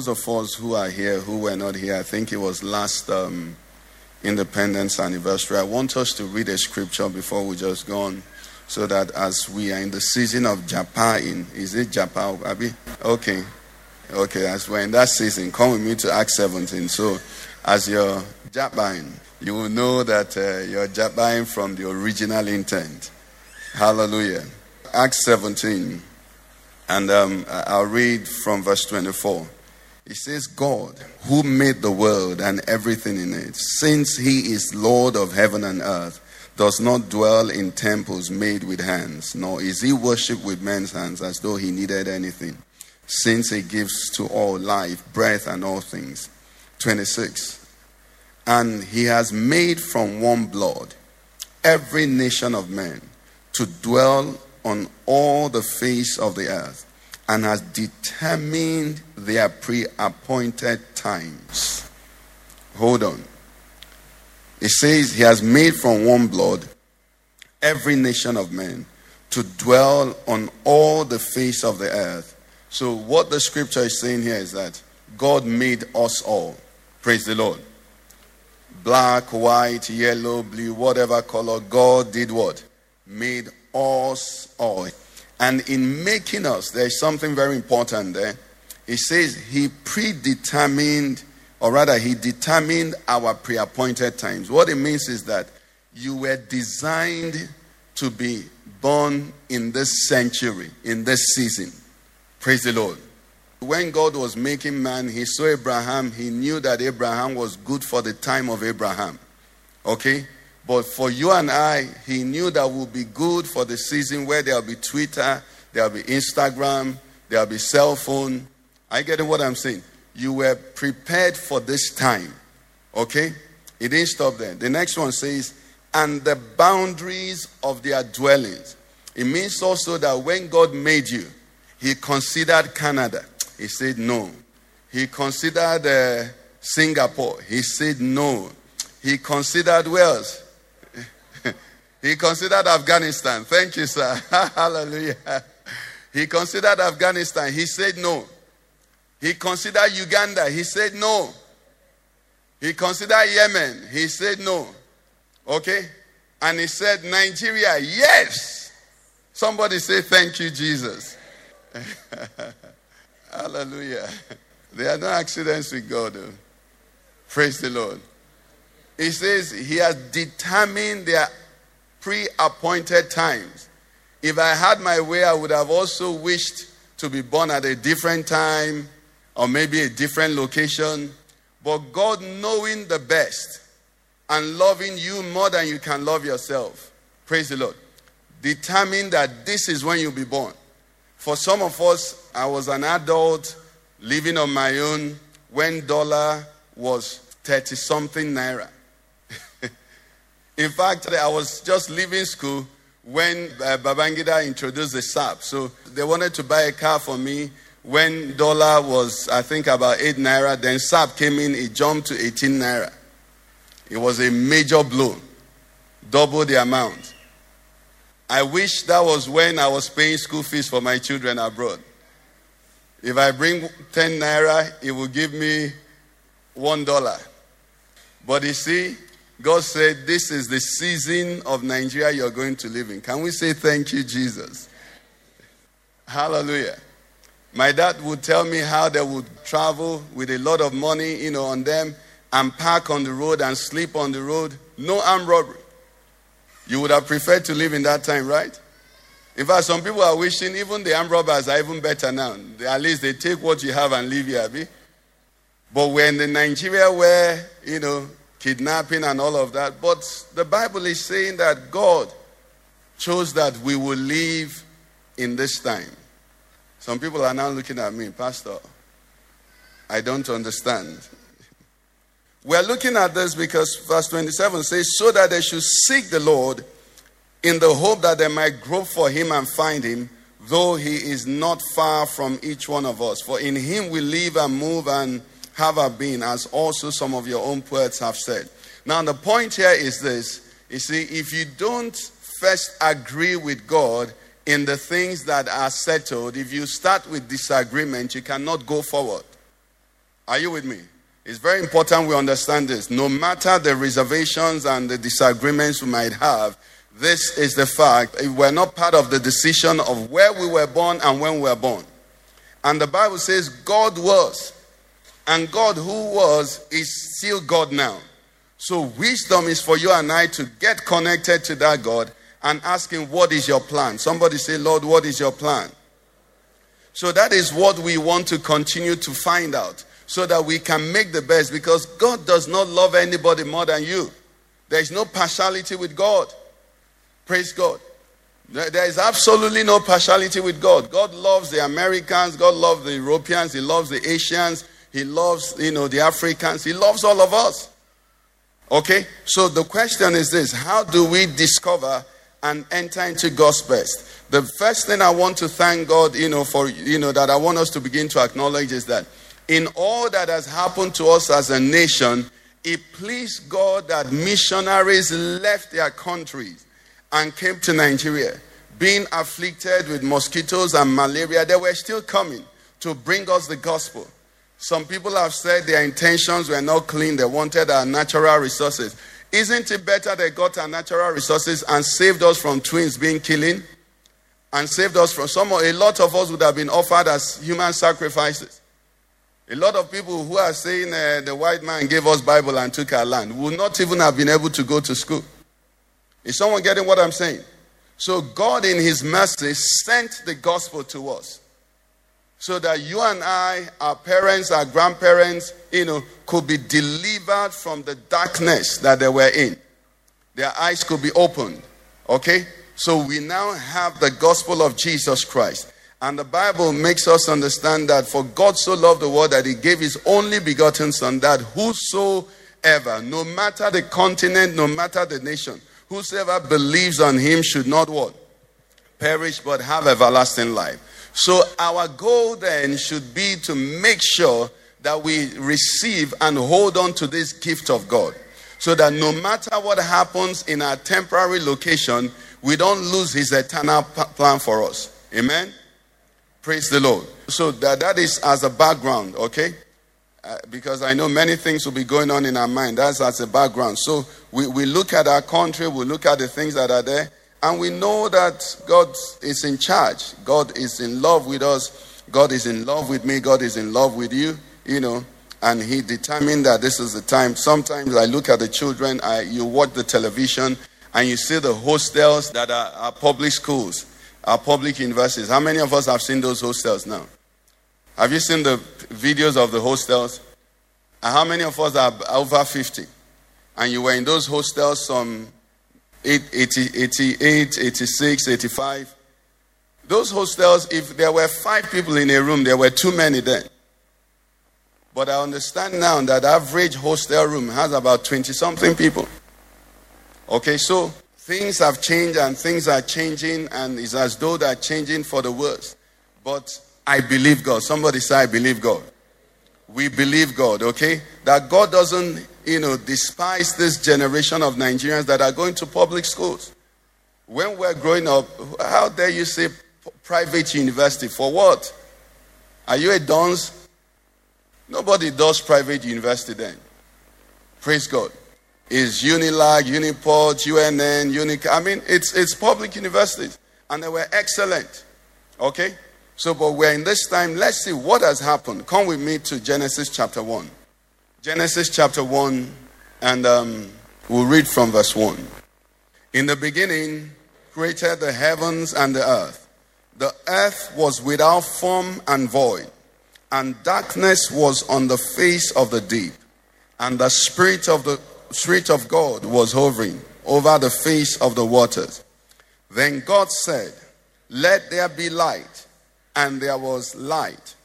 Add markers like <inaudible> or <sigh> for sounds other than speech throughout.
Those of us who are here who were not here, I think it was last um, Independence anniversary. I want us to read a scripture before we just go on, so that as we are in the season of Japain, is it Japa? Abi? Okay, okay. As we're in that season, come with me to Acts 17. So, as you're Japain, you will know that uh, you're Japain from the original intent. Hallelujah. Acts 17. And um, I'll read from verse 24. It says, God, who made the world and everything in it, since he is Lord of heaven and earth, does not dwell in temples made with hands, nor is he worshipped with men's hands as though he needed anything, since he gives to all life, breath, and all things. 26. And he has made from one blood every nation of men to dwell on all the face of the earth and has determined their pre appointed times. Hold on. It says he has made from one blood every nation of men to dwell on all the face of the earth. So, what the scripture is saying here is that God made us all. Praise the Lord black, white, yellow, blue, whatever color, God did what? Made us all. And in making us, there's something very important there. He says he predetermined, or rather, he determined our pre appointed times. What it means is that you were designed to be born in this century, in this season. Praise the Lord. When God was making man, he saw Abraham. He knew that Abraham was good for the time of Abraham. Okay? But for you and I, he knew that would be good for the season where there'll be Twitter, there'll be Instagram, there'll be cell phone. I get what I'm saying. You were prepared for this time. Okay? It didn't stop there. The next one says, and the boundaries of their dwellings. It means also that when God made you, he considered Canada. He said no. He considered uh, Singapore. He said no. He considered Wales. He considered Afghanistan. Thank you, sir. <laughs> Hallelujah. He considered Afghanistan. He said no. He considered Uganda. He said no. He considered Yemen. He said no. Okay? And he said Nigeria. Yes. Somebody say thank you, Jesus. <laughs> Hallelujah. There are no accidents with God. though. Praise the Lord. He says he has determined their pre appointed times. If I had my way, I would have also wished to be born at a different time or maybe a different location. But God, knowing the best and loving you more than you can love yourself, praise the Lord, determined that this is when you'll be born. For some of us, I was an adult living on my own when dollar was 30 something naira. In fact, I was just leaving school when uh, Babangida introduced the SAP. So they wanted to buy a car for me when dollar was, I think, about 8 naira. Then SAP came in, it jumped to 18 naira. It was a major blow, double the amount. I wish that was when I was paying school fees for my children abroad. If I bring 10 naira, it will give me one dollar. But you see, God said, This is the season of Nigeria you're going to live in. Can we say thank you, Jesus? Hallelujah. My dad would tell me how they would travel with a lot of money, you know, on them and park on the road and sleep on the road. No armed robbery. You would have preferred to live in that time, right? In fact, some people are wishing even the armed robbers are even better now. At least they take what you have and leave you, Abi. But we're in the Nigeria where, you know, kidnapping and all of that. But the Bible is saying that God chose that we will live in this time. Some people are now looking at me, Pastor. I don't understand. <laughs> We're looking at this because verse 27 says, So that they should seek the Lord in the hope that they might grope for him and find him, though he is not far from each one of us. For in him we live and move and have our being, as also some of your own poets have said. Now, the point here is this you see, if you don't first agree with God in the things that are settled, if you start with disagreement, you cannot go forward. Are you with me? It's very important we understand this. No matter the reservations and the disagreements we might have, this is the fact. We're not part of the decision of where we were born and when we were born. And the Bible says God was. And God who was is still God now. So wisdom is for you and I to get connected to that God and ask him, What is your plan? Somebody say, Lord, what is your plan? So that is what we want to continue to find out so that we can make the best because God does not love anybody more than you. There is no partiality with God. Praise God. There is absolutely no partiality with God. God loves the Americans, God loves the Europeans, He loves the Asians, He loves, you know, the Africans, He loves all of us. Okay? So the question is this how do we discover and enter into God's best? The first thing I want to thank God, you know, for you know, that I want us to begin to acknowledge is that in all that has happened to us as a nation, it pleased God that missionaries left their countries and came to Nigeria. Being afflicted with mosquitoes and malaria, they were still coming to bring us the gospel. Some people have said their intentions were not clean, they wanted our natural resources. Isn't it better they got our natural resources and saved us from twins being killing? And saved us from some, a lot of us would have been offered as human sacrifices. A lot of people who are saying uh, the white man gave us Bible and took our land would not even have been able to go to school. Is someone getting what I'm saying? So God in his mercy sent the gospel to us so that you and I, our parents, our grandparents, you know, could be delivered from the darkness that they were in. Their eyes could be opened. Okay? So we now have the gospel of Jesus Christ. And the Bible makes us understand that for God so loved the world that he gave his only begotten Son, that whosoever, no matter the continent, no matter the nation, whosoever believes on him should not what? Perish but have everlasting life. So our goal then should be to make sure that we receive and hold on to this gift of God. So that no matter what happens in our temporary location, we don't lose his eternal plan for us. Amen. Praise the Lord. So that, that is as a background, okay? Uh, because I know many things will be going on in our mind. That's as a background. So we, we look at our country, we look at the things that are there, and we know that God is in charge. God is in love with us. God is in love with me. God is in love with you, you know. And He determined that this is the time. Sometimes I look at the children, I, you watch the television, and you see the hostels that are, are public schools, are public universities. How many of us have seen those hostels now? Have you seen the videos of the hostels? And how many of us are over 50? And you were in those hostels some 80, 88, 86, 85. Those hostels, if there were five people in a room, there were too many then. But I understand now that average hostel room has about 20 something people. Okay, so things have changed and things are changing, and it's as though they're changing for the worse. But I believe God. Somebody say, I believe God. We believe God, okay? That God doesn't, you know, despise this generation of Nigerians that are going to public schools. When we're growing up, how dare you say private university? For what? Are you a dons? Nobody does private university then. Praise God. Is Unilag, Uniport, UNN, Unic. I mean, it's, it's public universities. And they were excellent. Okay? So, but we're in this time. Let's see what has happened. Come with me to Genesis chapter 1. Genesis chapter 1, and um, we'll read from verse 1. In the beginning, created the heavens and the earth. The earth was without form and void, and darkness was on the face of the deep, and the spirit of the spirit of God was hovering over the face of the waters. Then God said, Let there be light, and there was light.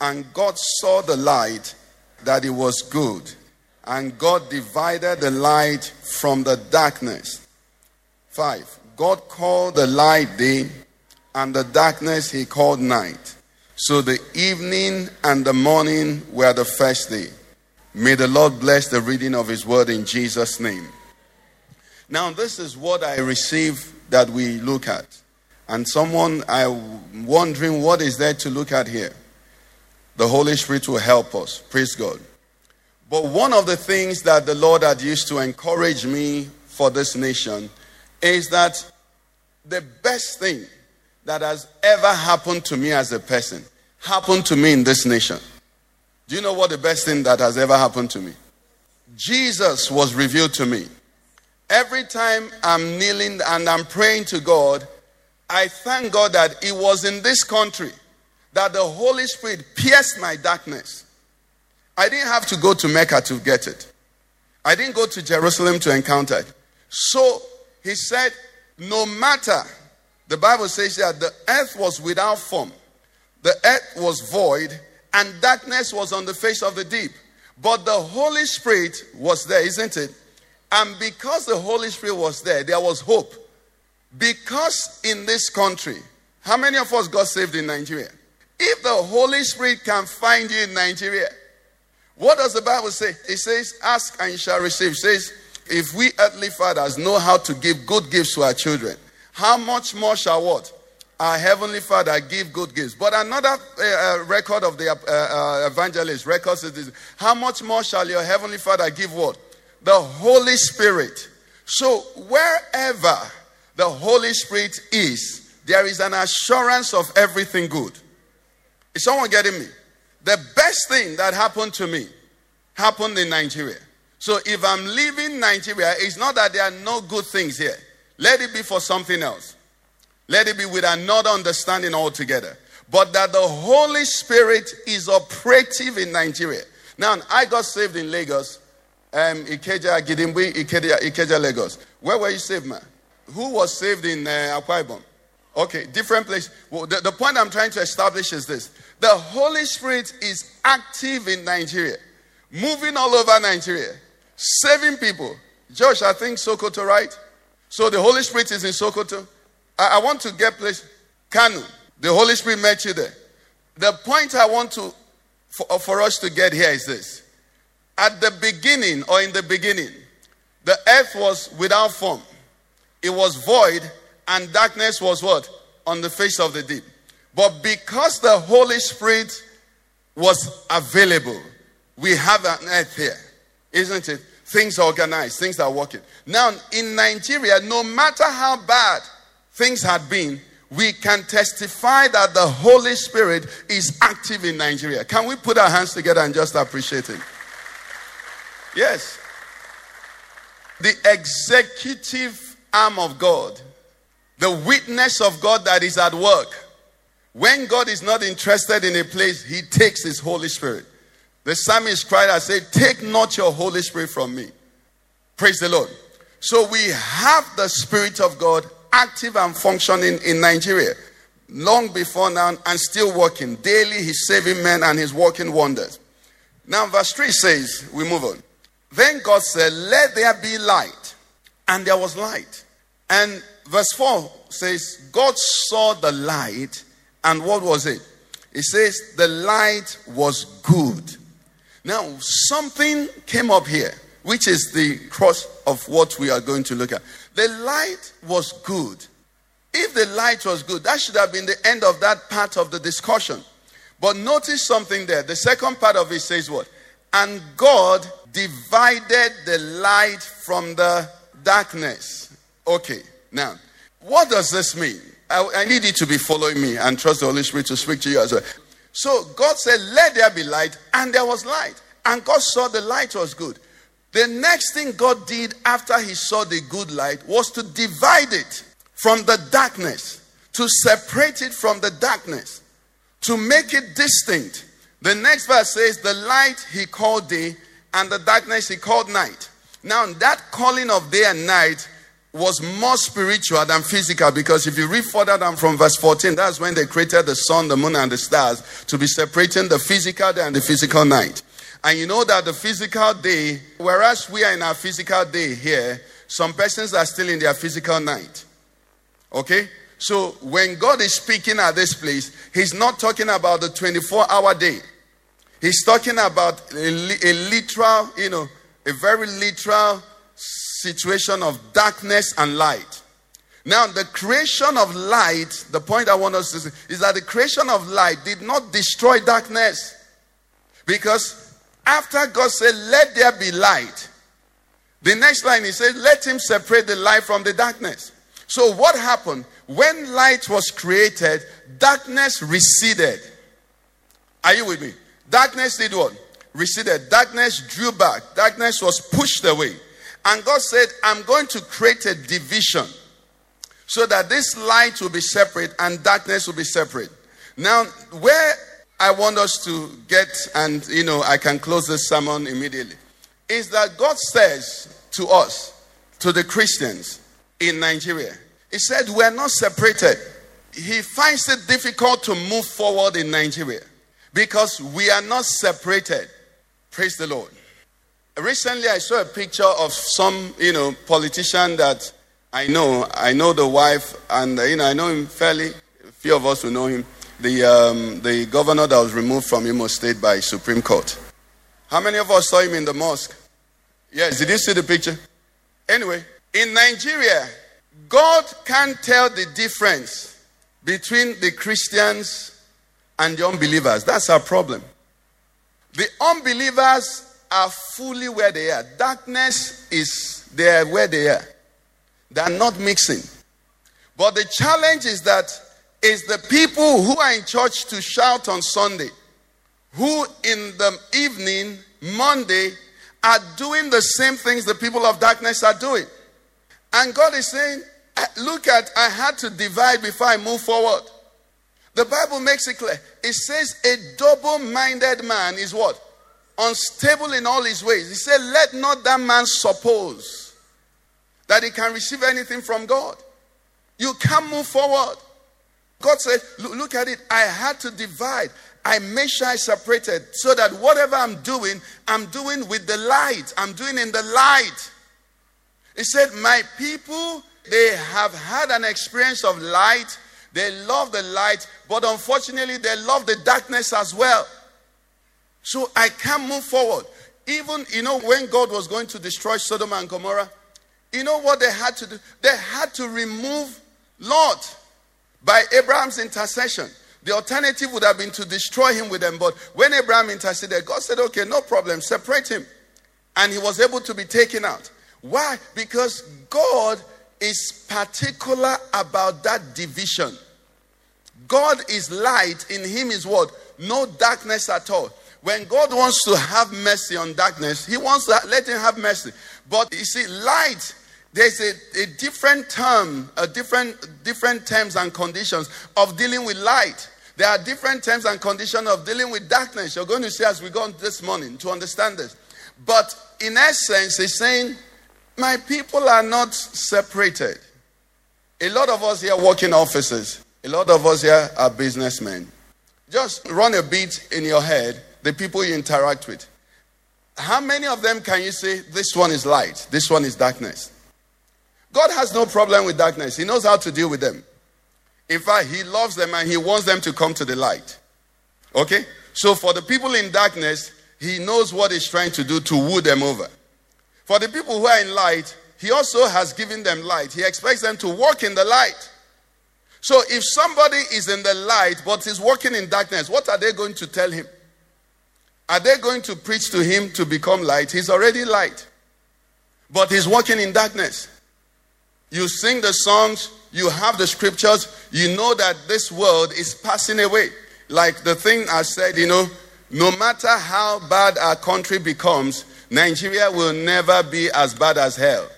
And God saw the light that it was good. And God divided the light from the darkness. 5. God called the light day, and the darkness he called night. So the evening and the morning were the first day. May the Lord bless the reading of his word in Jesus' name. Now, this is what I receive that we look at. And someone, I'm wondering what is there to look at here. The Holy Spirit will help us. Praise God. But one of the things that the Lord had used to encourage me for this nation is that the best thing that has ever happened to me as a person happened to me in this nation. Do you know what the best thing that has ever happened to me? Jesus was revealed to me. Every time I'm kneeling and I'm praying to God, I thank God that it was in this country that the Holy Spirit pierced my darkness. I didn't have to go to Mecca to get it. I didn't go to Jerusalem to encounter it. So he said, no matter, the Bible says that the earth was without form, the earth was void, and darkness was on the face of the deep. But the Holy Spirit was there, isn't it? And because the Holy Spirit was there, there was hope. Because in this country, how many of us got saved in Nigeria? If the Holy Spirit can find you in Nigeria, what does the Bible say? It says, Ask and you shall receive. It says, If we earthly fathers know how to give good gifts to our children, how much more shall what? Our heavenly Father give good gifts. But another uh, uh, record of the uh, uh, evangelist records is this How much more shall your heavenly Father give what? The Holy Spirit. So wherever the Holy Spirit is, there is an assurance of everything good. Is someone getting me? The best thing that happened to me happened in Nigeria. So if I'm leaving Nigeria, it's not that there are no good things here. Let it be for something else. Let it be with another understanding altogether. But that the Holy Spirit is operative in Nigeria. Now, I got saved in Lagos, um, Ikeja, Gidimbi, Ikeja, Ikeja, Lagos. Where were you saved, man? Who was saved in uh, Akwa Ibom? Okay, different place. Well, the, the point I'm trying to establish is this the Holy Spirit is active in Nigeria, moving all over Nigeria, saving people. Josh, I think Sokoto, right? So the Holy Spirit is in Sokoto. I, I want to get place. Kano, the Holy Spirit met you there. The point I want to for, uh, for us to get here is this. At the beginning, or in the beginning, the earth was without form. It was void, and darkness was what? On the face of the deep. But because the Holy Spirit was available, we have an earth here, isn't it? Things are organized, things are working. Now, in Nigeria, no matter how bad things had been, we can testify that the Holy Spirit is active in Nigeria. Can we put our hands together and just appreciate Him? Yes. The executive arm of God, the witness of God that is at work. When God is not interested in a place, He takes His Holy Spirit. The psalmist cried and said, Take not your Holy Spirit from me. Praise the Lord. So we have the Spirit of God active and functioning in Nigeria long before now and still working. Daily, He's saving men and He's working wonders. Now, verse 3 says, We move on. Then God said, Let there be light. And there was light. And verse 4 says, God saw the light, and what was it? It says, The light was good. Now, something came up here, which is the cross of what we are going to look at. The light was good. If the light was good, that should have been the end of that part of the discussion. But notice something there. The second part of it says what? And God divided the light from the darkness. Okay, now, what does this mean? I, I, need you to be following me and trust the Holy Spirit to speak to you as well. So God said, Let there be light, and there was light. And God saw the light was good. The next thing God did after he saw the good light was to divide it from the darkness, to separate it from the darkness, to make it distinct. The next verse says, The light he called day, and the darkness he called night. Now, that calling of day and night was more spiritual than physical because if you read further down from verse 14, that's when they created the sun, the moon, and the stars to be separating the physical day and the physical night. And you know that the physical day, whereas we are in our physical day here, some persons are still in their physical night. Okay? So when God is speaking at this place, He's not talking about the 24 hour day. He's talking about a, a literal, you know, a very literal situation of darkness and light. Now, the creation of light, the point I want us to see is that the creation of light did not destroy darkness. Because after God said, Let there be light, the next line he said, Let him separate the light from the darkness. So, what happened? When light was created, darkness receded. Are you with me? Darkness did what? Receded. Darkness drew back. Darkness was pushed away. And God said, I'm going to create a division so that this light will be separate and darkness will be separate. Now, where I want us to get, and you know, I can close this sermon immediately, is that God says to us, to the Christians in Nigeria, He said, We're not separated. He finds it difficult to move forward in Nigeria because we are not separated. Praise the Lord. Recently, I saw a picture of some, you know, politician that I know. I know the wife, and you know, I know him fairly. A few of us will know him. The um, the governor that was removed from Imo State by Supreme Court. How many of us saw him in the mosque? Yes. Did you see the picture? Anyway, in Nigeria, God can't tell the difference between the Christians and the unbelievers. That's our problem. The unbelievers are fully where they are. Darkness is there where they are. They are not mixing. But the challenge is that it's the people who are in church to shout on Sunday, who in the evening, Monday, are doing the same things the people of darkness are doing. And God is saying, "Uh, Look at, I had to divide before I move forward. The Bible makes it clear. It says, A double minded man is what? Unstable in all his ways. He said, Let not that man suppose that he can receive anything from God. You can't move forward. God said, look, at it. I had to divide. I made sure I separated so that whatever I'm doing, I'm doing with the light. I'm doing in the light. He said, My people, they have had an experience of light. They love the light, but unfortunately, they love the darkness as well. So I can't move forward. Even, you know, when God was going to destroy Sodom and Gomorrah, you know what they had to do? They had to remove Lot by Abraham's intercession. The alternative would have been to destroy him with them. But when Abraham interceded, God said, okay, no problem, separate him. And he was able to be taken out. Why? Because God is particular about that division. God is light, in him is what? No darkness at all. When God wants to have mercy on darkness, he wants to let him have mercy. But you see, light, there's a, a different term, a different different terms and conditions of dealing with light. There are different terms and conditions of dealing with darkness. You're going to see as we go on this morning to understand this. But in essence, he's saying, My people are not separated. A lot of us here work in offices. A lot of us here are businessmen. Just run a beat in your head the people you interact with. How many of them can you say, this one is light, this one is darkness? God has no problem with darkness. He knows how to deal with them. In fact, He loves them and He wants them to come to the light. Okay? So for the people in darkness, He knows what He's trying to do to woo them over. For the people who are in light, He also has given them light. He expects them to walk in the light. So if somebody is in the light but is walking in darkness, what are they going to tell him? Are they going to preach to him to become light? He's already light, but he's walking in darkness. You sing the songs, you have the scriptures, you know that this world is passing away. Like the thing I said, you know, no matter how bad our country becomes, Nigeria will never be as bad as hell.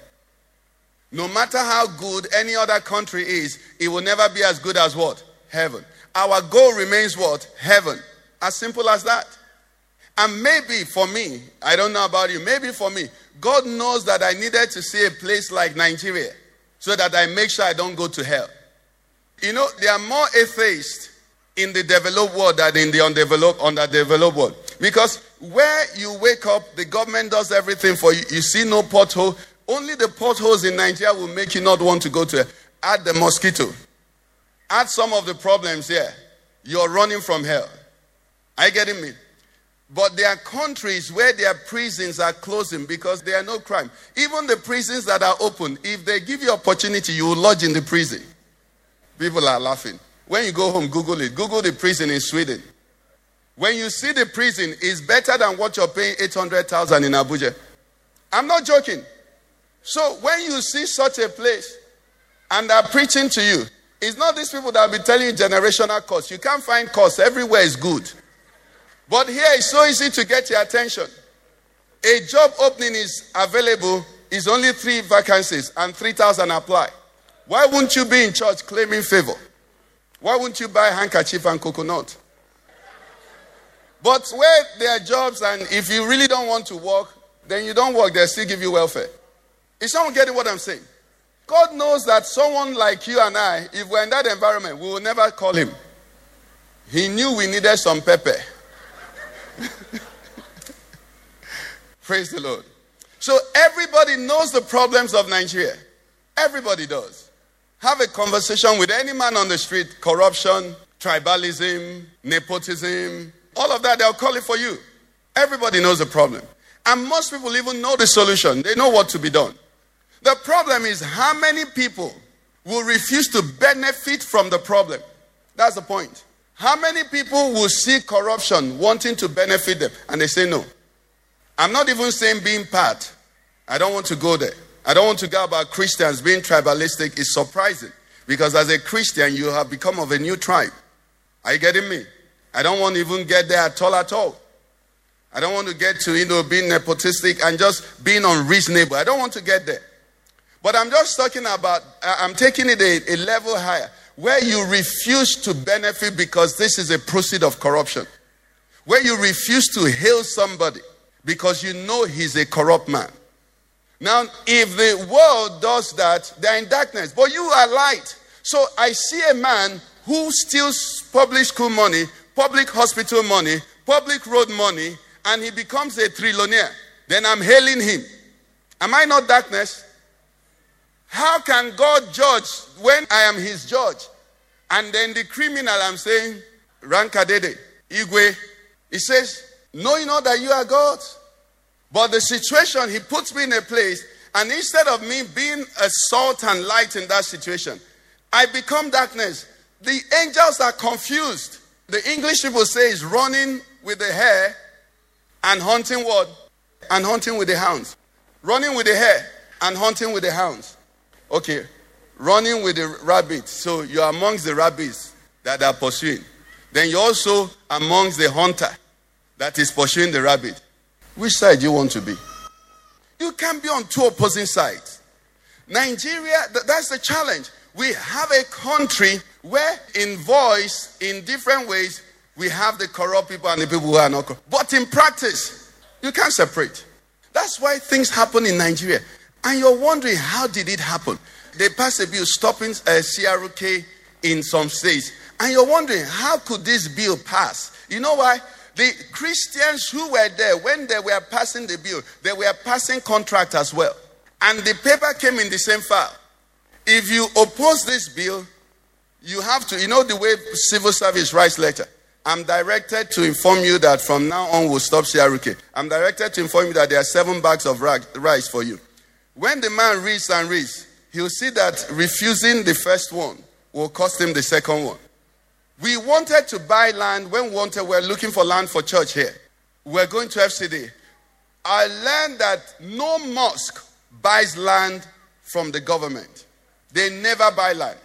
No matter how good any other country is, it will never be as good as what? Heaven. Our goal remains what? Heaven. As simple as that. And maybe for me, I don't know about you, maybe for me, God knows that I needed to see a place like Nigeria so that I make sure I don't go to hell. You know, there are more atheists in the developed world than in the undeveloped, underdeveloped world. Because where you wake up, the government does everything for you. You see no pothole. Only the potholes in Nigeria will make you not want to go to hell. Add the mosquito. Add some of the problems here. You're running from hell. Are you getting me? But there are countries where their prisons are closing because there are no crime. Even the prisons that are open, if they give you opportunity, you will lodge in the prison. People are laughing. When you go home, Google it. Google the prison in Sweden. When you see the prison, it's better than what you're paying 800,000 in Abuja. I'm not joking. So when you see such a place and they're preaching to you, it's not these people that will be telling you generational course. You can't find course. Everywhere is good. But here it's so easy to get your attention. A job opening is available, is only three vacancies and 3,000 apply. Why wouldn't you be in church claiming favor? Why wouldn't you buy handkerchief and coconut? But where there are jobs, and if you really don't want to work, then you don't work, they'll still give you welfare. Is someone getting what I'm saying? God knows that someone like you and I, if we're in that environment, we will never call him. He knew we needed some pepper. <laughs> Praise the Lord. So everybody knows the problems of Nigeria. Everybody does. Have a conversation with any man on the street corruption, tribalism, nepotism, all of that, they'll call it for you. Everybody knows the problem. And most people even know the solution, they know what to be done. The problem is how many people will refuse to benefit from the problem. That's the point. How many people will see corruption wanting to benefit them and they say no? I'm not even saying being part. I don't want to go there. I don't want to go about Christians being tribalistic. It's surprising because as a Christian, you have become of a new tribe. Are you getting me? I don't want to even get there at all at all. I don't want to get to, you know, being nepotistic and just being unreasonable. I don't want to get there. But I'm just talking about, I'm taking it a, a level higher where you refuse to benefit because this is a proceed of corruption. Where you refuse to hail somebody because you know he's a corrupt man. Now, if the world does that, they're in darkness, but you are light. So I see a man who steals public school money, public hospital money, public road money, and he becomes a trillionaire. Then I'm hailing him. Am I not darkness? How can God judge when I am his judge? And then the criminal, I'm saying, Rankadede, Igwe, he says, knowing not that you are God. But the situation, he puts me in a place, and instead of me being a salt and light in that situation, I become darkness. The angels are confused. The English people say is running with the hare and hunting what? And hunting with the hounds. Running with the hare and hunting with the hounds. Okay, running with the rabbits. So you're amongst the rabbits that are pursuing. Then you're also amongst the hunter that is pursuing the rabbit. Which side do you want to be? You can't be on two opposing sides. Nigeria, that's the challenge. We have a country where, in voice, in different ways, we have the corrupt people and the people who are not corrupt. But in practice, you can't separate. That's why things happen in Nigeria. And you're wondering, how did it happen? They passed a bill stopping uh, CRK in some states. And you're wondering, how could this bill pass? You know why? The Christians who were there, when they were passing the bill, they were passing contract as well. And the paper came in the same file. If you oppose this bill, you have to, you know, the way civil service writes letter. I'm directed to inform you that from now on we'll stop CRK. I'm directed to inform you that there are seven bags of rice for you. When the man reads and reads, he'll see that refusing the first one will cost him the second one. We wanted to buy land when we wanted, we are looking for land for church here. We're going to FCD. I learned that no mosque buys land from the government. They never buy land.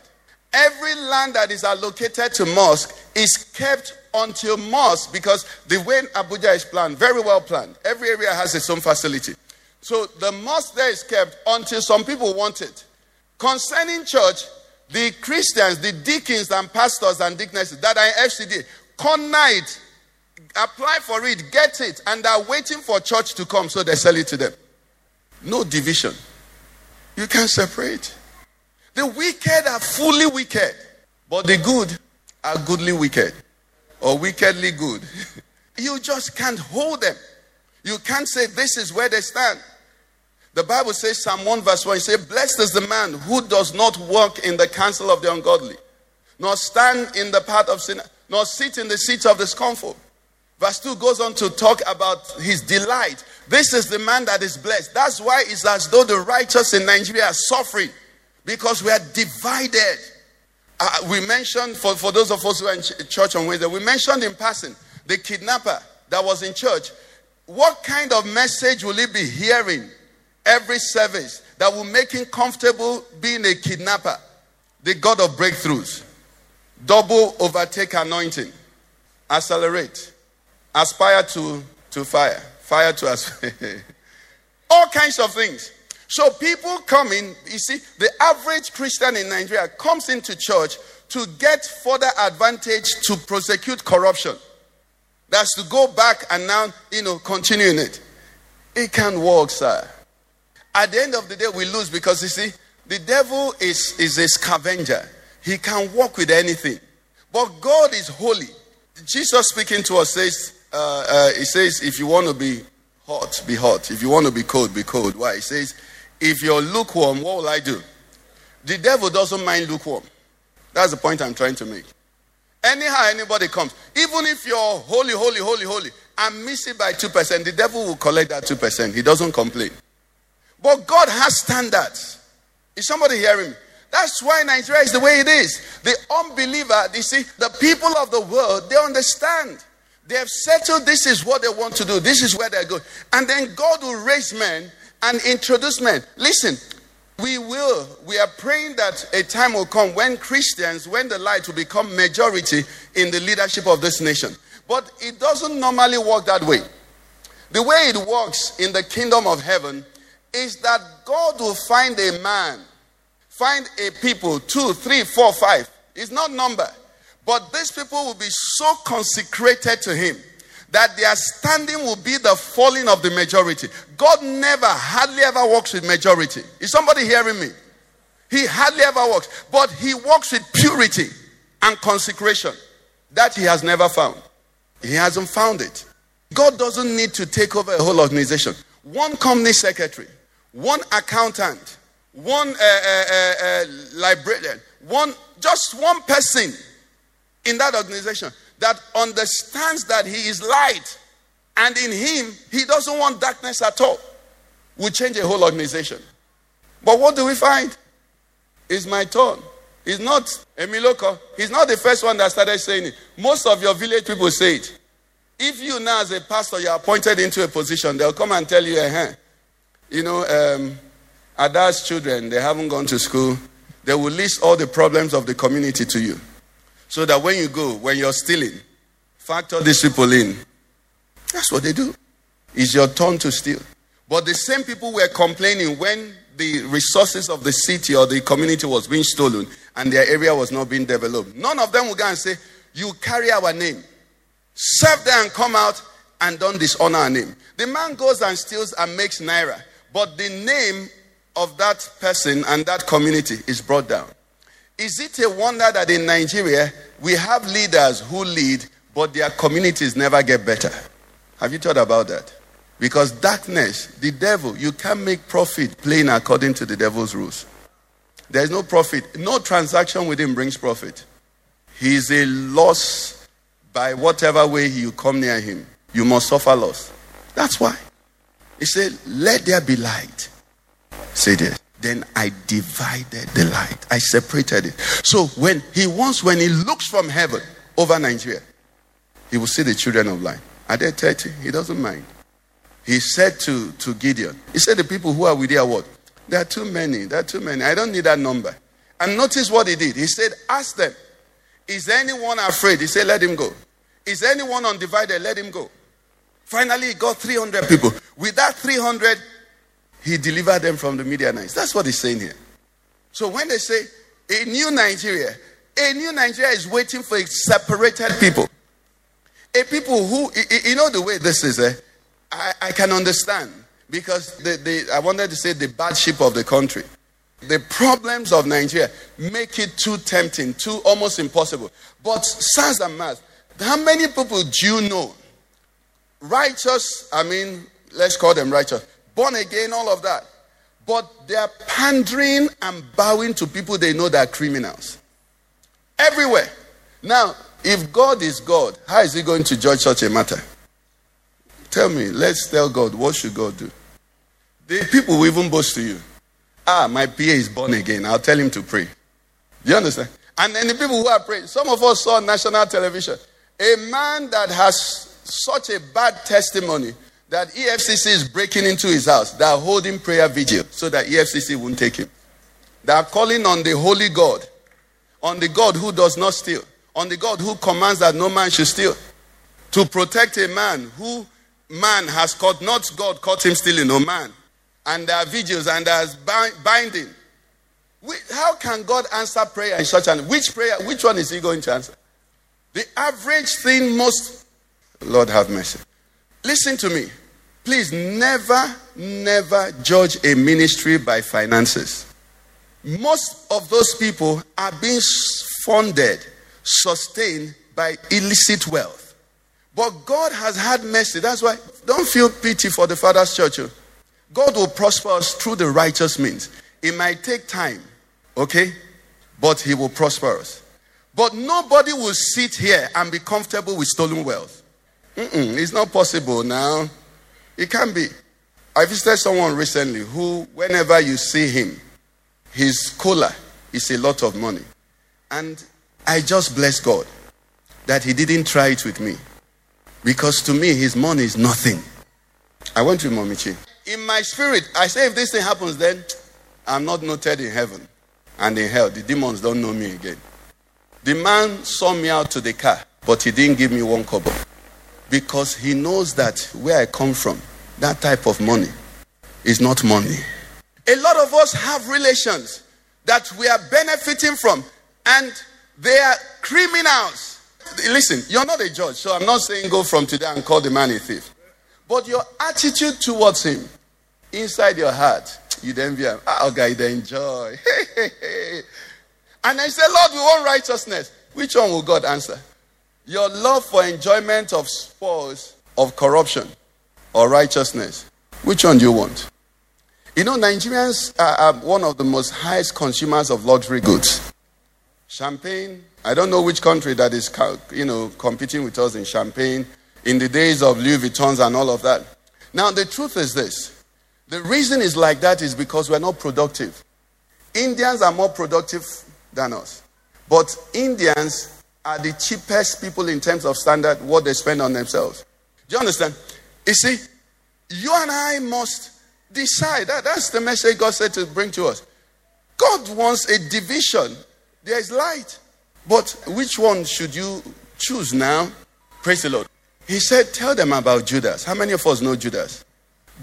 Every land that is allocated to mosque is kept until mosque because the way Abuja is planned, very well planned. Every area has its own facility. So the mosque there is kept until some people want it. Concerning church, the Christians, the deacons and pastors and deaconesses that are FCD, it, apply for it, get it, and are waiting for church to come so they sell it to them. No division. You can separate. The wicked are fully wicked, but the good are goodly wicked or wickedly good. <laughs> you just can't hold them. You can't say this is where they stand. The Bible says, Psalm 1 verse 1, it says, Blessed is the man who does not walk in the counsel of the ungodly, nor stand in the path of sin, nor sit in the seat of the scornful. Verse 2 goes on to talk about his delight. This is the man that is blessed. That's why it's as though the righteous in Nigeria are suffering because we are divided. Uh, we mentioned, for, for those of us who are in ch- church on Wednesday, we mentioned in passing the kidnapper that was in church. What kind of message will he be hearing every service that will make him comfortable being a kidnapper? The God of breakthroughs, double overtake anointing, accelerate, aspire to, to fire, fire to us, <laughs> all kinds of things. So people come in, you see, the average Christian in Nigeria comes into church to get further advantage to prosecute corruption. That's to go back and now, you know, continuing it. It can't work, sir. At the end of the day, we lose because you see, the devil is, is a scavenger. He can work with anything. But God is holy. Jesus speaking to us says, uh, uh, He says, if you want to be hot, be hot. If you want to be cold, be cold. Why? He says, if you're lukewarm, what will I do? The devil doesn't mind lukewarm. That's the point I'm trying to make. Anyhow, anybody comes, even if you're holy, holy, holy, holy, and miss it by 2%, the devil will collect that 2%. He doesn't complain. But God has standards. Is somebody hearing me? That's why Nigeria is the way it is. The unbeliever, you see, the people of the world, they understand. They have settled this is what they want to do, this is where they're going. And then God will raise men and introduce men. Listen, we will, we are praying that a time will come when Christians, when the light will become majority in the leadership of this nation. But it doesn't normally work that way. The way it works in the kingdom of heaven is that God will find a man, find a people, two, three, four, five. It's not number. But these people will be so consecrated to Him that their standing will be the falling of the majority. God never, hardly ever works with majority. Is somebody hearing me? He hardly ever works, but He works with purity and consecration that He has never found. He hasn't found it. God doesn't need to take over a whole organization. One company secretary, one accountant, one uh, uh, uh, uh, librarian, one just one person in that organization that understands that he is light and in him he doesn't want darkness at all will change a whole organization. But what do we find? It's my turn. It's not Emilokan. He's not the first one that started saying it. Most of your village people say it. If you now, as a pastor, you're appointed into a position, they'll come and tell you, eh, you know, um, Ada's children, they haven't gone to school. They will list all the problems of the community to you. So that when you go, when you're stealing, factor these people in. That's what they do. It's your turn to steal. But the same people were complaining when the resources of the city or the community was being stolen and their area was not being developed. None of them will go and say, You carry our name. Serve them and come out and don't dishonor our name. The man goes and steals and makes naira, but the name of that person and that community is brought down. Is it a wonder that in Nigeria we have leaders who lead, but their communities never get better? Have you thought about that? Because darkness, the devil, you can't make profit playing according to the devil's rules. There is no profit. No transaction with him brings profit. He is a loss by whatever way you come near him. You must suffer loss. That's why. He said, Let there be light. Say this. Then I divided the light. I separated it. So when he wants, when he looks from heaven over Nigeria, he will see the children of light. Are they 30? He doesn't mind. He said to, to Gideon, he said, The people who are with you are what? There are too many. There are too many. I don't need that number. And notice what he did. He said, Ask them, is anyone afraid? He said, Let him go. Is anyone undivided? Let him go. Finally, he got 300 people. With that 300, he delivered them from the Midianites. That's what he's saying here. So when they say a new Nigeria, a new Nigeria is waiting for a separated people. A people who, you know the way this is, eh? I, I can understand because the, the, I wanted to say the bad sheep of the country. The problems of Nigeria make it too tempting, too almost impossible. But science and math, how many people do you know? Righteous, I mean, let's call them righteous, born again, all of that. But they are pandering and bowing to people they know that are criminals. Everywhere. Now, if God is God, how is He going to judge such a matter? Tell me, let's tell God, what should God do? The people will even boast to you. Ah, my PA is born again. I'll tell him to pray. Do you understand? And then the people who are praying, some of us saw national television. A man that has such a bad testimony that EFCC is breaking into his house. They are holding prayer vigil so that EFCC won't take him. They are calling on the holy God, on the God who does not steal, on the God who commands that no man should steal, to protect a man who man has caught, not God caught him stealing, no man. And there are vigils and there's binding. We- How can God answer prayer in such an which prayer? Which one is He going to answer? The average thing, most Lord have mercy. Listen to me. Please never, never judge a ministry by finances. Most of those people are being funded, sustained by illicit wealth. But God has had mercy. That's why don't feel pity for the Father's church. oh. God will prosper us through the righteous means. It might take time, okay? But He will prosper us. But nobody will sit here and be comfortable with stolen wealth. Mm-mm, it's not possible now. It can be. I visited someone recently who, whenever you see him, his cola is a lot of money. And I just bless God that he didn't try it with me. Because to me, his money is nothing. I went to Momichi. In my spirit, I say, if this thing happens, then I'm not noted in heaven and in hell. The demons don't know me again. The man saw me out to the car, but he didn't give me one kobo because he knows that where I come from, that type of money is not money. A lot of us have relations that we are benefiting from, and they are criminals. Listen, you're not a judge, so I'm not saying go from today and call the man a thief. But your attitude towards him, inside your heart, you'd envy be, oh, God, they enjoy. <laughs> and I say, Lord, we want righteousness. Which one will God answer? Your love for enjoyment of spoils of corruption or righteousness. Which one do you want? You know, Nigerians are, are one of the most highest consumers of luxury goods. Champagne. I don't know which country that is, you know, competing with us in champagne in the days of Louis Vuittons and all of that. Now, the truth is this: the reason is like that is because we're not productive. Indians are more productive than us, but Indians are the cheapest people in terms of standard what they spend on themselves. Do you understand? You see, you and I must decide. That, that's the message God said to bring to us. God wants a division. There is light. But which one should you choose now? Praise the Lord. He said, Tell them about Judas. How many of us know Judas?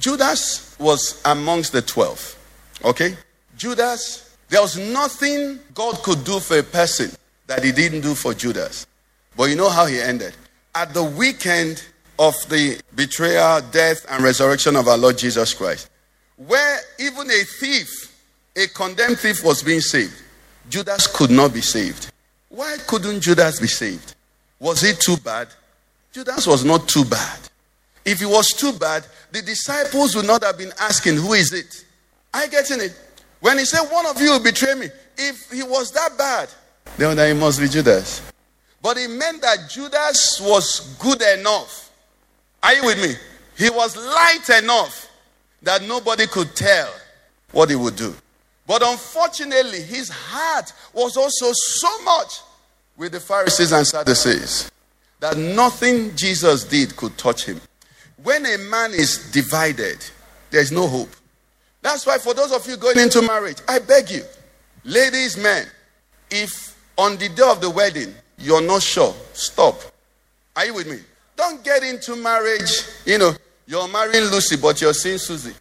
Judas was amongst the 12. Okay? Judas, there was nothing God could do for a person that he didn't do for Judas. But you know how he ended? At the weekend of the betrayal, death, and resurrection of our Lord Jesus Christ, where even a thief, a condemned thief, was being saved, Judas could not be saved. Why couldn't Judas be saved? Was it too bad? Judas was not too bad. If it was too bad, the disciples would not have been asking, Who is it? I getting it. When he said, One of you will betray me, if he was that bad, then it must be Judas. But it meant that Judas was good enough. Are you with me? He was light enough that nobody could tell what he would do. But unfortunately, his heart was also so much with the Pharisees and Sadducees that nothing Jesus did could touch him. When a man is divided, there's no hope. That's why, for those of you going into marriage, I beg you, ladies, men, if on the day of the wedding you're not sure, stop. Are you with me? Don't get into marriage, you know, you're marrying Lucy, but you're seeing Susie.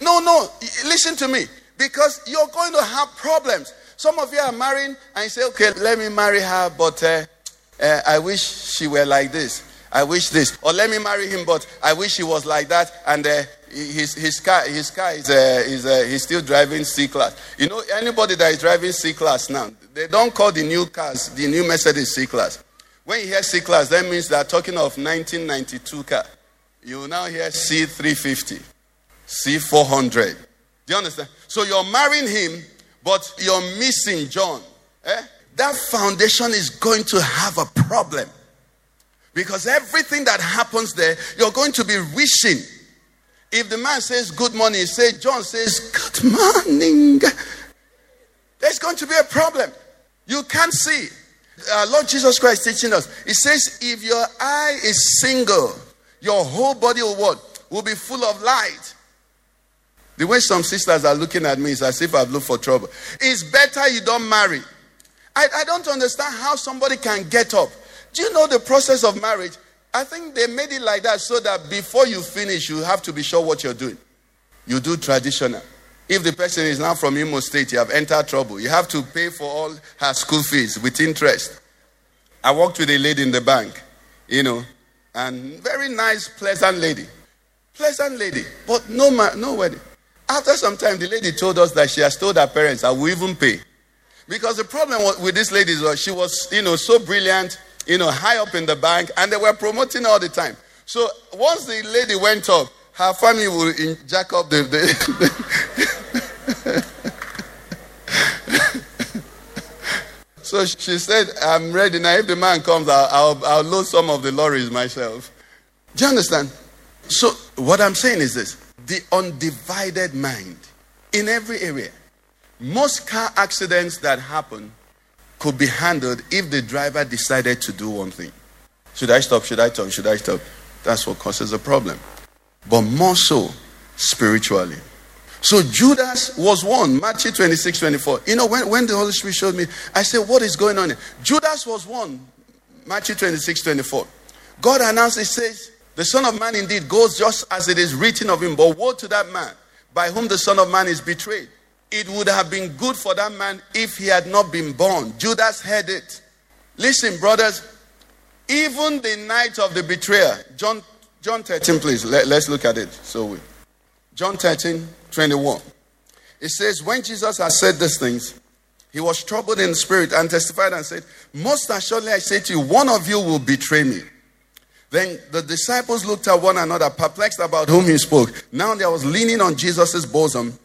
No, no, listen to me. Because you're going to have problems. Some of you are marrying and you say, okay, let me marry her, but uh, uh, I wish she were like this. I wish this. Or let me marry him, but I wish he was like that. And uh, his, his car, his car is, uh, uh, he's still driving C class. You know, anybody that is driving C class now, they don't call the new cars, the new Mercedes C class. When you hear C class, that means they're talking of 1992 car. You now hear C350, C400. Do you understand? So you're marrying him, but you're missing John. Eh? That foundation is going to have a problem. Because everything that happens there, you're going to be wishing. If the man says good morning, say John says good morning. There's going to be a problem. You can't see. Uh, Lord Jesus Christ teaching us. He says, if your eye is single, your whole body will what? Will be full of light. The way some sisters are looking at me is as if I've looked for trouble. It's better you don't marry. I, I don't understand how somebody can get up. Do you know the process of marriage? I think they made it like that so that before you finish, you have to be sure what you're doing. You do traditional. If the person is now from Imo State, you have entered trouble. You have to pay for all her school fees with interest. I worked with a lady in the bank, you know, and very nice, pleasant lady. Pleasant lady, but no, ma- no wedding. After some time, the lady told us that she has told her parents, I will even pay. Because the problem with this lady was she was, you know, so brilliant, you know, high up in the bank, and they were promoting all the time. So once the lady went up, her family will jack up the, the <laughs> So she said, I'm ready now. If the man comes, I'll, I'll, I'll load some of the lorries myself. Do you understand? So, what I'm saying is this the undivided mind in every area. Most car accidents that happen could be handled if the driver decided to do one thing. Should I stop? Should I turn? Should I stop? That's what causes a problem. But more so spiritually. So Judas was one. Matthew 26, 24. You know, when, when the Holy Spirit showed me, I said, What is going on here? Judas was one. Matthew 26, 24. God announced, He says, The Son of Man indeed goes just as it is written of him, but woe to that man by whom the Son of Man is betrayed. It would have been good for that man if he had not been born. Judas heard it. Listen, brothers, even the night of the betrayer, John, John 13, please, let, us look at it. So we, John 13, 21. It says, When Jesus had said these things, he was troubled in spirit and testified and said, Most assuredly I say to you, one of you will betray me. Then the disciples looked at one another, perplexed about whom he spoke. Now there was leaning on Jesus' bosom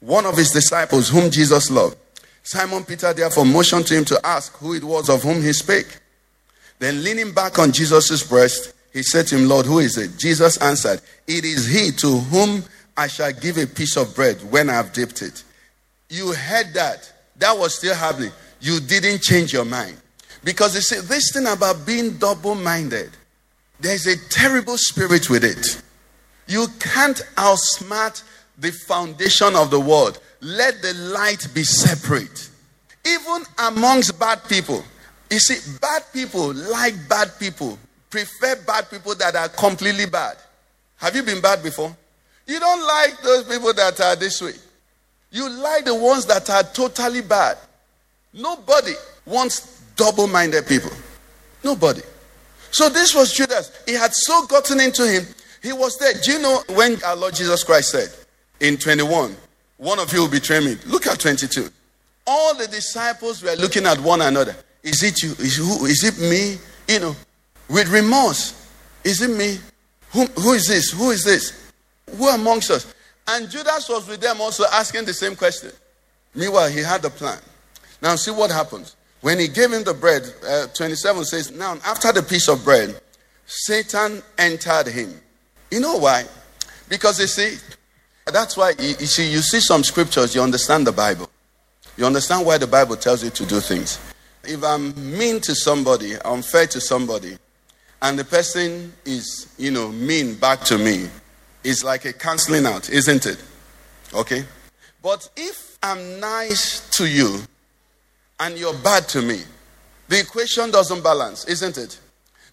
one of his disciples, whom Jesus loved. Simon Peter therefore motioned to him to ask who it was of whom he spake. Then leaning back on Jesus' breast, he said to him, Lord, who is it? Jesus answered, It is he to whom I shall give a piece of bread when I have dipped it. You heard that. That was still happening. You didn't change your mind. Because you see, this thing about being double minded, there's a terrible spirit with it. You can't outsmart the foundation of the world. Let the light be separate. Even amongst bad people. You see, bad people like bad people, prefer bad people that are completely bad. Have you been bad before? You don't like those people that are this way. You like the ones that are totally bad. Nobody wants double minded people. Nobody. So this was Judas. He had so gotten into him. He was there. Do you know when our Lord Jesus Christ said in 21, one of you will betray me? Look at 22. All the disciples were looking at one another. Is it you? Is, who, is it me? You know, with remorse. Is it me? Who, who is this? Who is this? Who amongst us? And Judas was with them also asking the same question. Meanwhile, he had the plan. Now, see what happens. When he gave him the bread, uh, 27 says, Now, after the piece of bread, Satan entered him. You know why? Because you see, that's why you, you see, you see some scriptures, you understand the Bible. You understand why the Bible tells you to do things. If I'm mean to somebody, unfair to somebody, and the person is, you know, mean back to me, it's like a canceling out, isn't it? Okay? But if I'm nice to you and you're bad to me, the equation doesn't balance, isn't it?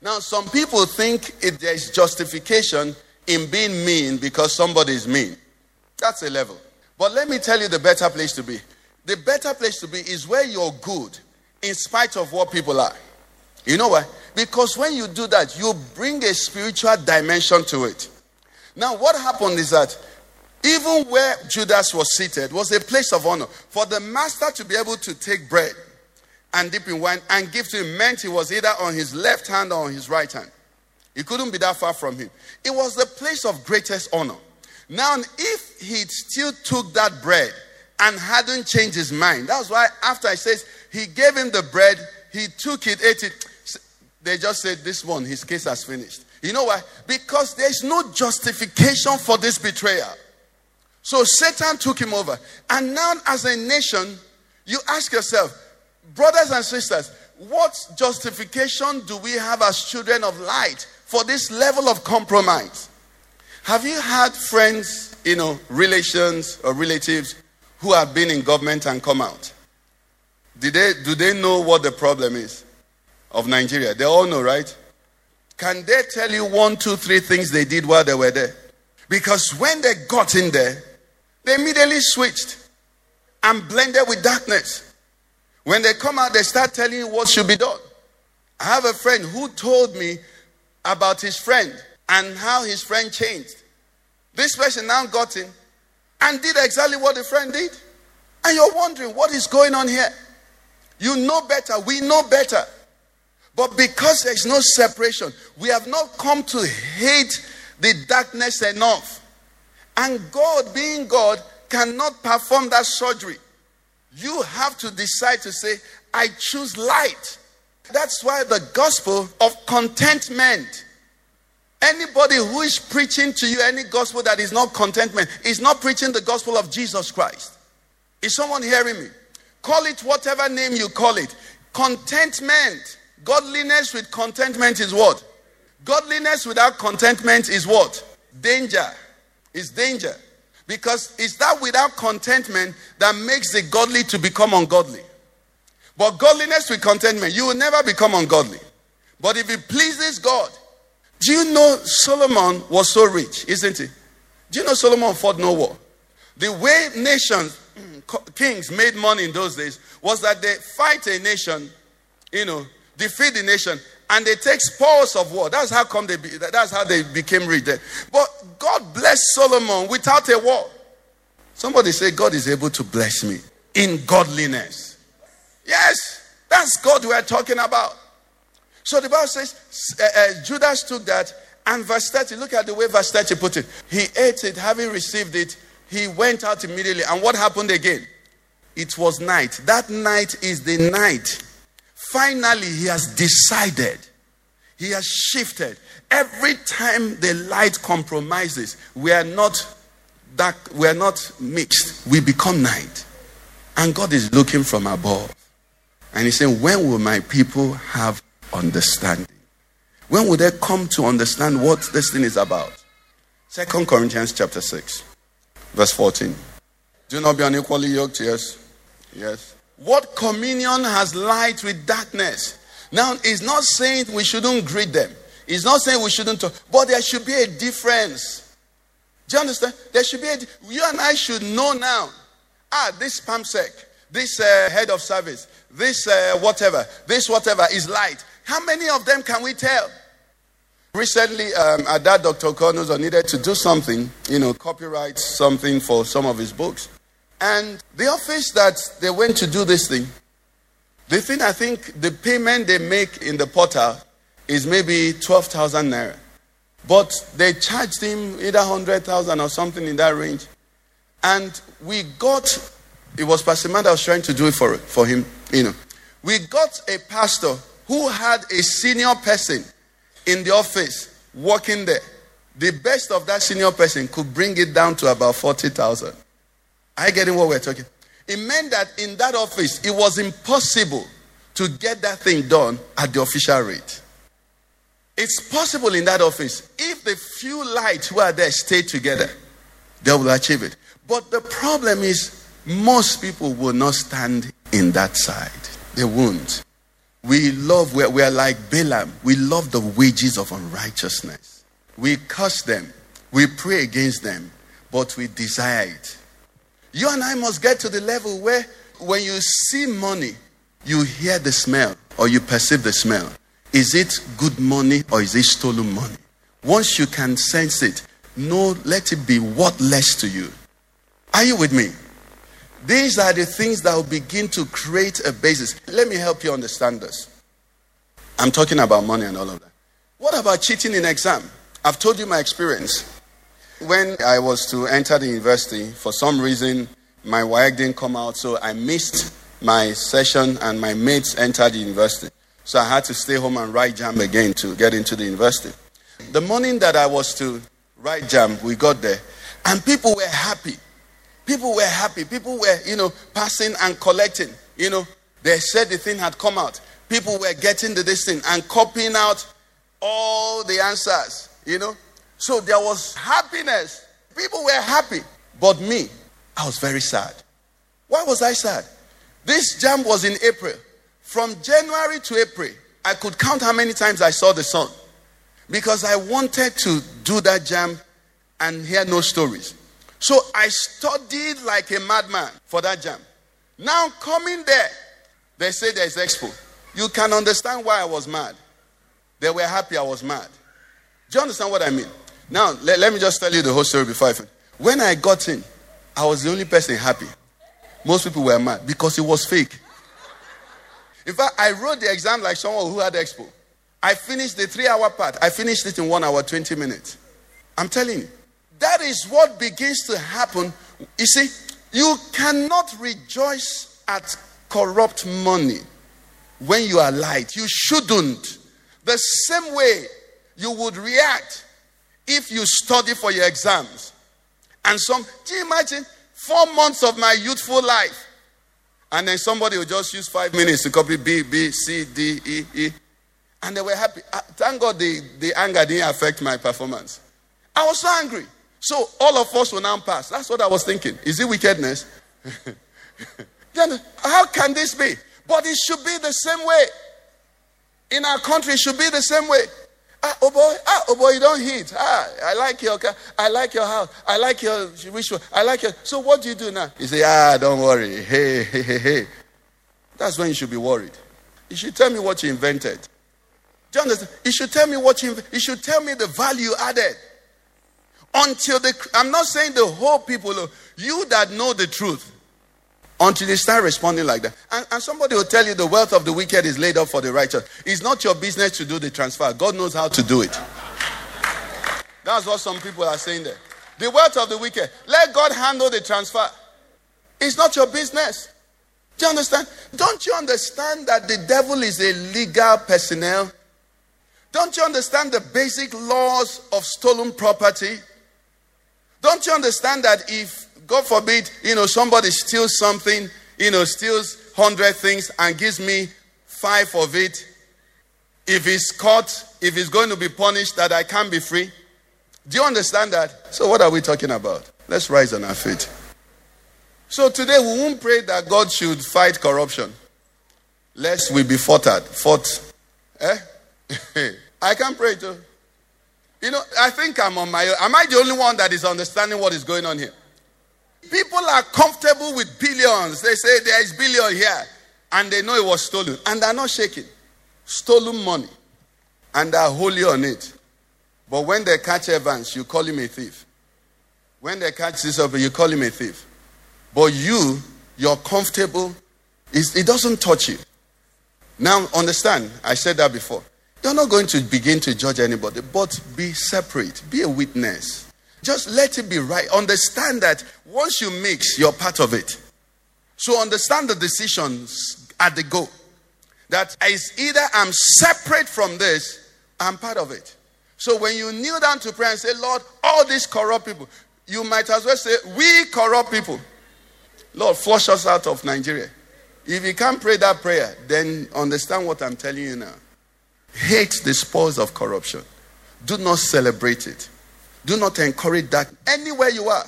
Now, some people think it, there's justification in being mean because somebody is mean. That's a level. But let me tell you the better place to be. The better place to be is where you're good in spite of what people are. You know why? Because when you do that, you bring a spiritual dimension to it. Now, what happened is that even where Judas was seated was a place of honor. For the master to be able to take bread and dip in wine and give to him meant he was either on his left hand or on his right hand. He couldn't be that far from him. It was the place of greatest honor. Now, if he still took that bread and hadn't changed his mind, that's why after I says he gave him the bread, he took it, ate it. They just said, This one, his case has finished. You know why? Because there's no justification for this betrayal. So Satan took him over. And now, as a nation, you ask yourself, brothers and sisters, what justification do we have as children of light for this level of compromise? Have you had friends, you know, relations or relatives who have been in government and come out? Did they, do they know what the problem is of Nigeria? They all know, right? Can they tell you one, two, three things they did while they were there? Because when they got in there, they immediately switched and blended with darkness. When they come out, they start telling you what should be done. I have a friend who told me about his friend and how his friend changed. This person now got in and did exactly what the friend did. And you're wondering what is going on here. You know better. We know better. But because there's no separation, we have not come to hate the darkness enough. And God, being God, cannot perform that surgery. You have to decide to say, I choose light. That's why the gospel of contentment. Anybody who is preaching to you any gospel that is not contentment is not preaching the gospel of Jesus Christ. Is someone hearing me? Call it whatever name you call it. Contentment. Godliness with contentment is what? Godliness without contentment is what? Danger. Is danger. Because it's that without contentment that makes the godly to become ungodly. But godliness with contentment, you will never become ungodly. But if it pleases God, do you know Solomon was so rich, isn't he? Do you know Solomon fought no war? The way nations, <clears throat> kings made money in those days was that they fight a nation, you know, defeat the nation, and they take spoils of war. That's how come they be, that's how they became rich. But God blessed Solomon without a war. Somebody say God is able to bless me in godliness. Yes, that's God we're talking about. So the Bible says uh, uh, Judas took that, and verse 30, look at the way verse 30 put it. He ate it, having received it, he went out immediately. And what happened again? It was night. That night is the night. Finally, he has decided. He has shifted. Every time the light compromises, we are not dark, we are not mixed. We become night. And God is looking from above. And He's saying, When will my people have understanding? When will they come to understand what this thing is about? Second Corinthians chapter 6, verse 14. Do not be unequally yoked, yes. Yes. What communion has light with darkness? Now, it's not saying we shouldn't greet them. It's not saying we shouldn't talk, but there should be a difference. Do you understand? There should be a. You and I should know now. Ah, this PAMSEC, this uh, head of service, this uh, whatever, this whatever is light. How many of them can we tell? Recently, um, dad, Dr. Konozo, needed to do something, you know, copyright something for some of his books. And the office that they went to do this thing, the thing I think the payment they make in the portal is maybe 12,000 naira. But they charged him either 100,000 or something in that range. And we got, it was Pastor Man was trying to do it for, for him, you know. We got a pastor who had a senior person in the office working there. The best of that senior person could bring it down to about 40,000. Are you getting what we're talking? It meant that in that office, it was impossible to get that thing done at the official rate. It's possible in that office. If the few lights who are there stay together, they will achieve it. But the problem is, most people will not stand in that side. They won't. We love, we're, we're like Balaam. We love the wages of unrighteousness. We curse them, we pray against them, but we desire it. You and I must get to the level where when you see money, you hear the smell or you perceive the smell. is it good money or is it stolen money? Once you can sense it, no, let it be worthless to you. Are you with me? These are the things that will begin to create a basis. Let me help you understand this. I'm talking about money and all of that. What about cheating in exam? I've told you my experience. When I was to enter the university, for some reason, my WAEC didn't come out, so I missed my session and my mates entered the university. So I had to stay home and write JAMB again to get into the university. The morning that I was to write JAMB, we got there, and people were happy. People were happy. People were, you know, passing and collecting. You know, they said the thing had come out. People were getting the this thing and copying out all the answers. You know, so there was happiness. People were happy, but me, I was very sad. Why was I sad? This JAMB was in April. From January to April, I could count how many times I saw the sun because I wanted to do that JAMB and hear no stories. So I studied like a madman for that JAMB. Now coming there, they say there's expo. You can understand why I was mad. They were happy I was mad. Do you understand what I mean? Now, let, let me just tell you the whole story before I finish. When I got in, I was the only person happy. Most people were mad because it was fake. In fact, I wrote the exam like someone who had expo. I finished the three hour part. I finished it in one hour, 20 minutes. I'm telling you. That is what begins to happen. You see, you cannot rejoice at corrupt money when you are light. You shouldn't. The same way you would react if you study for your exams. And some, do you imagine four months of my youthful life? And then somebody will just use five minutes to copy B, B, C, D, E, E. And they were happy. Uh, Thank God the, the anger didn't affect my performance. I was so angry. So all of us will now pass. That's what I was thinking. Is it wickedness? <laughs> then how can this be? But it should be the same way. In our country, it should be the same way. Ah, oh boy, ah, oh boy, you don't hit. Ah, I like your car. I like your house. I like your ritual. I like your. So what do you do now? You say, ah, don't worry. Hey, hey, hey, hey. That's when you should be worried. You should tell me what you invented. Do you understand? You should tell me what you. You should tell me the value added. Until the, I'm not saying the whole people, know, you that know the truth, until they start responding like that. And, and, somebody will tell you the wealth of the wicked is laid up for the righteous. It's not your business to do the transfer. God knows how to do it. That's what some people are saying there. The wealth of the wicked. Let God handle the transfer. It's not your business. Do you understand? Don't you understand that the devil is a legal personnel? Don't you understand the basic laws of stolen property? Don't you understand that if, God forbid, you know, somebody steals something, you know, steals 100 things and gives me five of it, if he's caught, if he's going to be punished, that I can't be free? Do you understand that? So, what are we talking about? Let's rise on our feet. So, today we won't pray that God should fight corruption, lest we be fought at. Fought. Eh? <laughs> I can't pray too. You know, I think I'm on my own. Am I the only one that is understanding what is going on here? People are comfortable with billions. They say there is billion here, and they know it was stolen, and they're not shaking. Stolen money, and they're wholly on it. But when they catch Evans, you call him a thief. When they catch this up, you call him a thief. But you, you're comfortable. It's, it doesn't touch you. Now, understand, I said that before. You're not going to begin to judge anybody, but be separate, be a witness. Just let it be right. Understand that once you mix, you're part of it. So understand the decisions at the go. That is either I'm separate from this, I'm part of it. So when you kneel down to pray and say, Lord, all these corrupt people, you might as well say, We corrupt people. Lord, flush us out of Nigeria. If you can't pray that prayer, then understand what I'm telling you now. Hate the spoils of corruption. Do not celebrate it. Do not encourage that anywhere you are.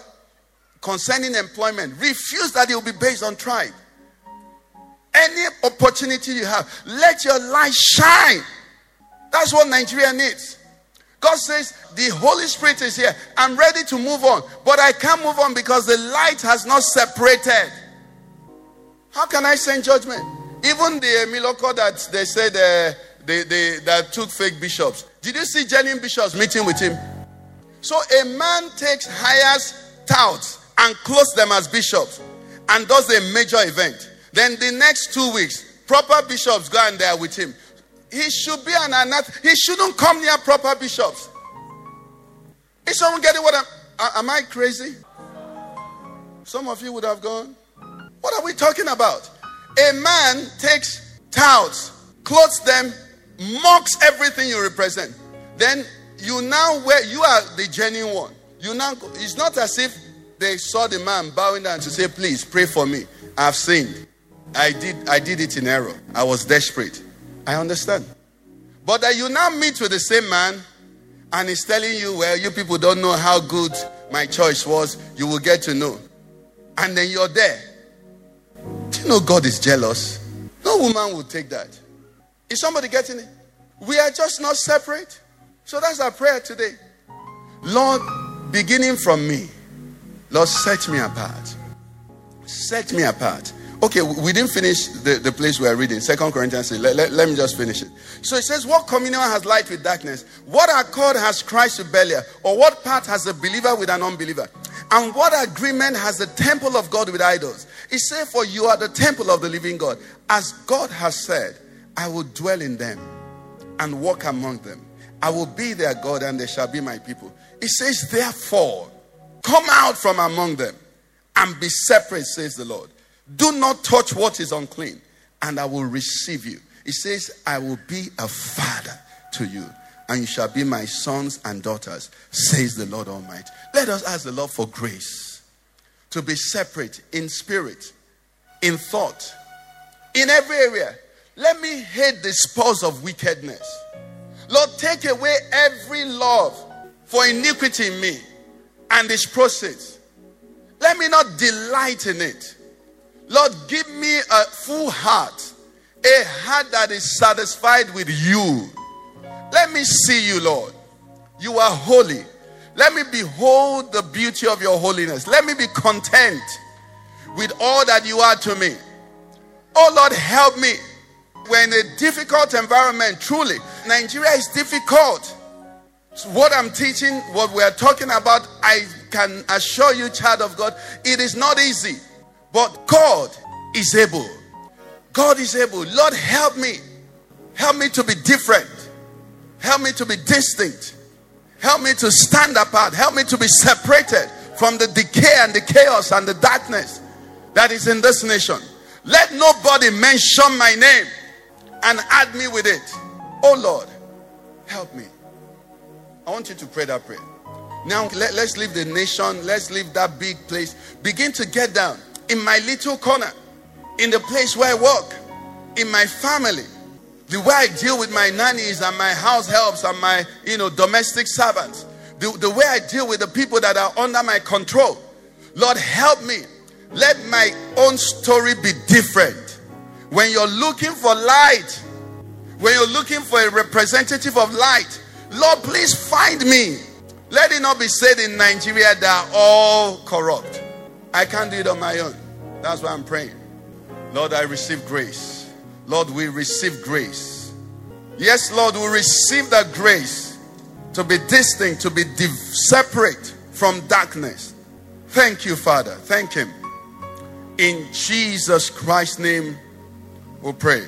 Concerning employment, refuse that it will be based on tribe. Any opportunity you have, let your light shine. That's what Nigeria needs. God says, The Holy Spirit is here. I'm ready to move on, but I can't move on because the light has not separated. How can I send judgment? Even the Emilokan that they said uh, they, they, that took fake bishops. Did you see genuine bishops meeting with him? So a man takes, hires touts and clothes them as bishops and does a major event. Then the next two weeks, proper bishops go and they are with him. He should be an anath. He shouldn't come near proper bishops. Is someone getting what I'm? Am I crazy? Some of you would have gone. What are we talking about? A man takes touts, clothes them, mocks everything you represent. Then you now where You are the genuine one. You now. It's not as if they saw the man bowing down to say, "Please pray for me. I've sinned. I did. I did it in error. I was desperate. I understand." But that you now meet with the same man and he's telling you, well, you people don't know how good my choice was. You will get to know. And then you're there. Do you know God is jealous? No woman would take that. Is somebody getting it? We are just not separate. So that's our prayer today. Lord, beginning from me, Lord, set me apart. Set me apart. Okay, we didn't finish the, the place we are reading. Second Corinthians 6. Let, let, let me just finish it. So it says, What communion has light with darkness? What accord has Christ with Belial? Or what part has a believer with an unbeliever? And what agreement has the temple of God with idols? It says, For you are the temple of the living God. As God has said, I will dwell in them and walk among them. I will be their God and they shall be my people. It says, Therefore, come out from among them and be separate, says the Lord. Do not touch what is unclean, and I will receive you. It says, I will be a father to you, and you shall be my sons and daughters, says the Lord Almighty. Let us ask the Lord for grace to be separate in spirit, in thought, in every area. Let me hate the spoils of wickedness. Lord, take away every love for iniquity in me and its process. Let me not delight in it. Lord, give me a full heart, a heart that is satisfied with you. Let me see you, Lord. You are holy. Let me behold the beauty of your holiness. Let me be content with all that you are to me. Oh Lord, help me. We're in a difficult environment, truly. Nigeria is difficult. So what I'm teaching, what we're talking about, I can assure you, child of God, it is not easy. But God is able. God is able. Lord, help me. Help me to be different. Help me to be distinct. Help me to stand apart. Help me to be separated from the decay and the chaos and the darkness that is in this nation. Let nobody mention my name and add me with it. Oh Lord, help me. I want you to pray that prayer. Now, let, us leave the nation. Let's leave that big place. Begin to get down in my little corner, in the place where I work, in my family, the way I deal with my nannies and my house helps and my, you know, domestic servants, the, the way I deal with the people that are under my control. Lord, help me. Let my own story be different. When you're looking for light, when you're looking for a representative of light, Lord, please find me. Let it not be said in Nigeria they are all corrupt. I can't do it on my own. That's why I'm praying. Lord, I receive grace. Lord, we receive grace. Yes, Lord, we receive that grace to be distinct, to be div- separate from darkness. Thank you, Father. Thank Him. In Jesus Christ's name, we pray.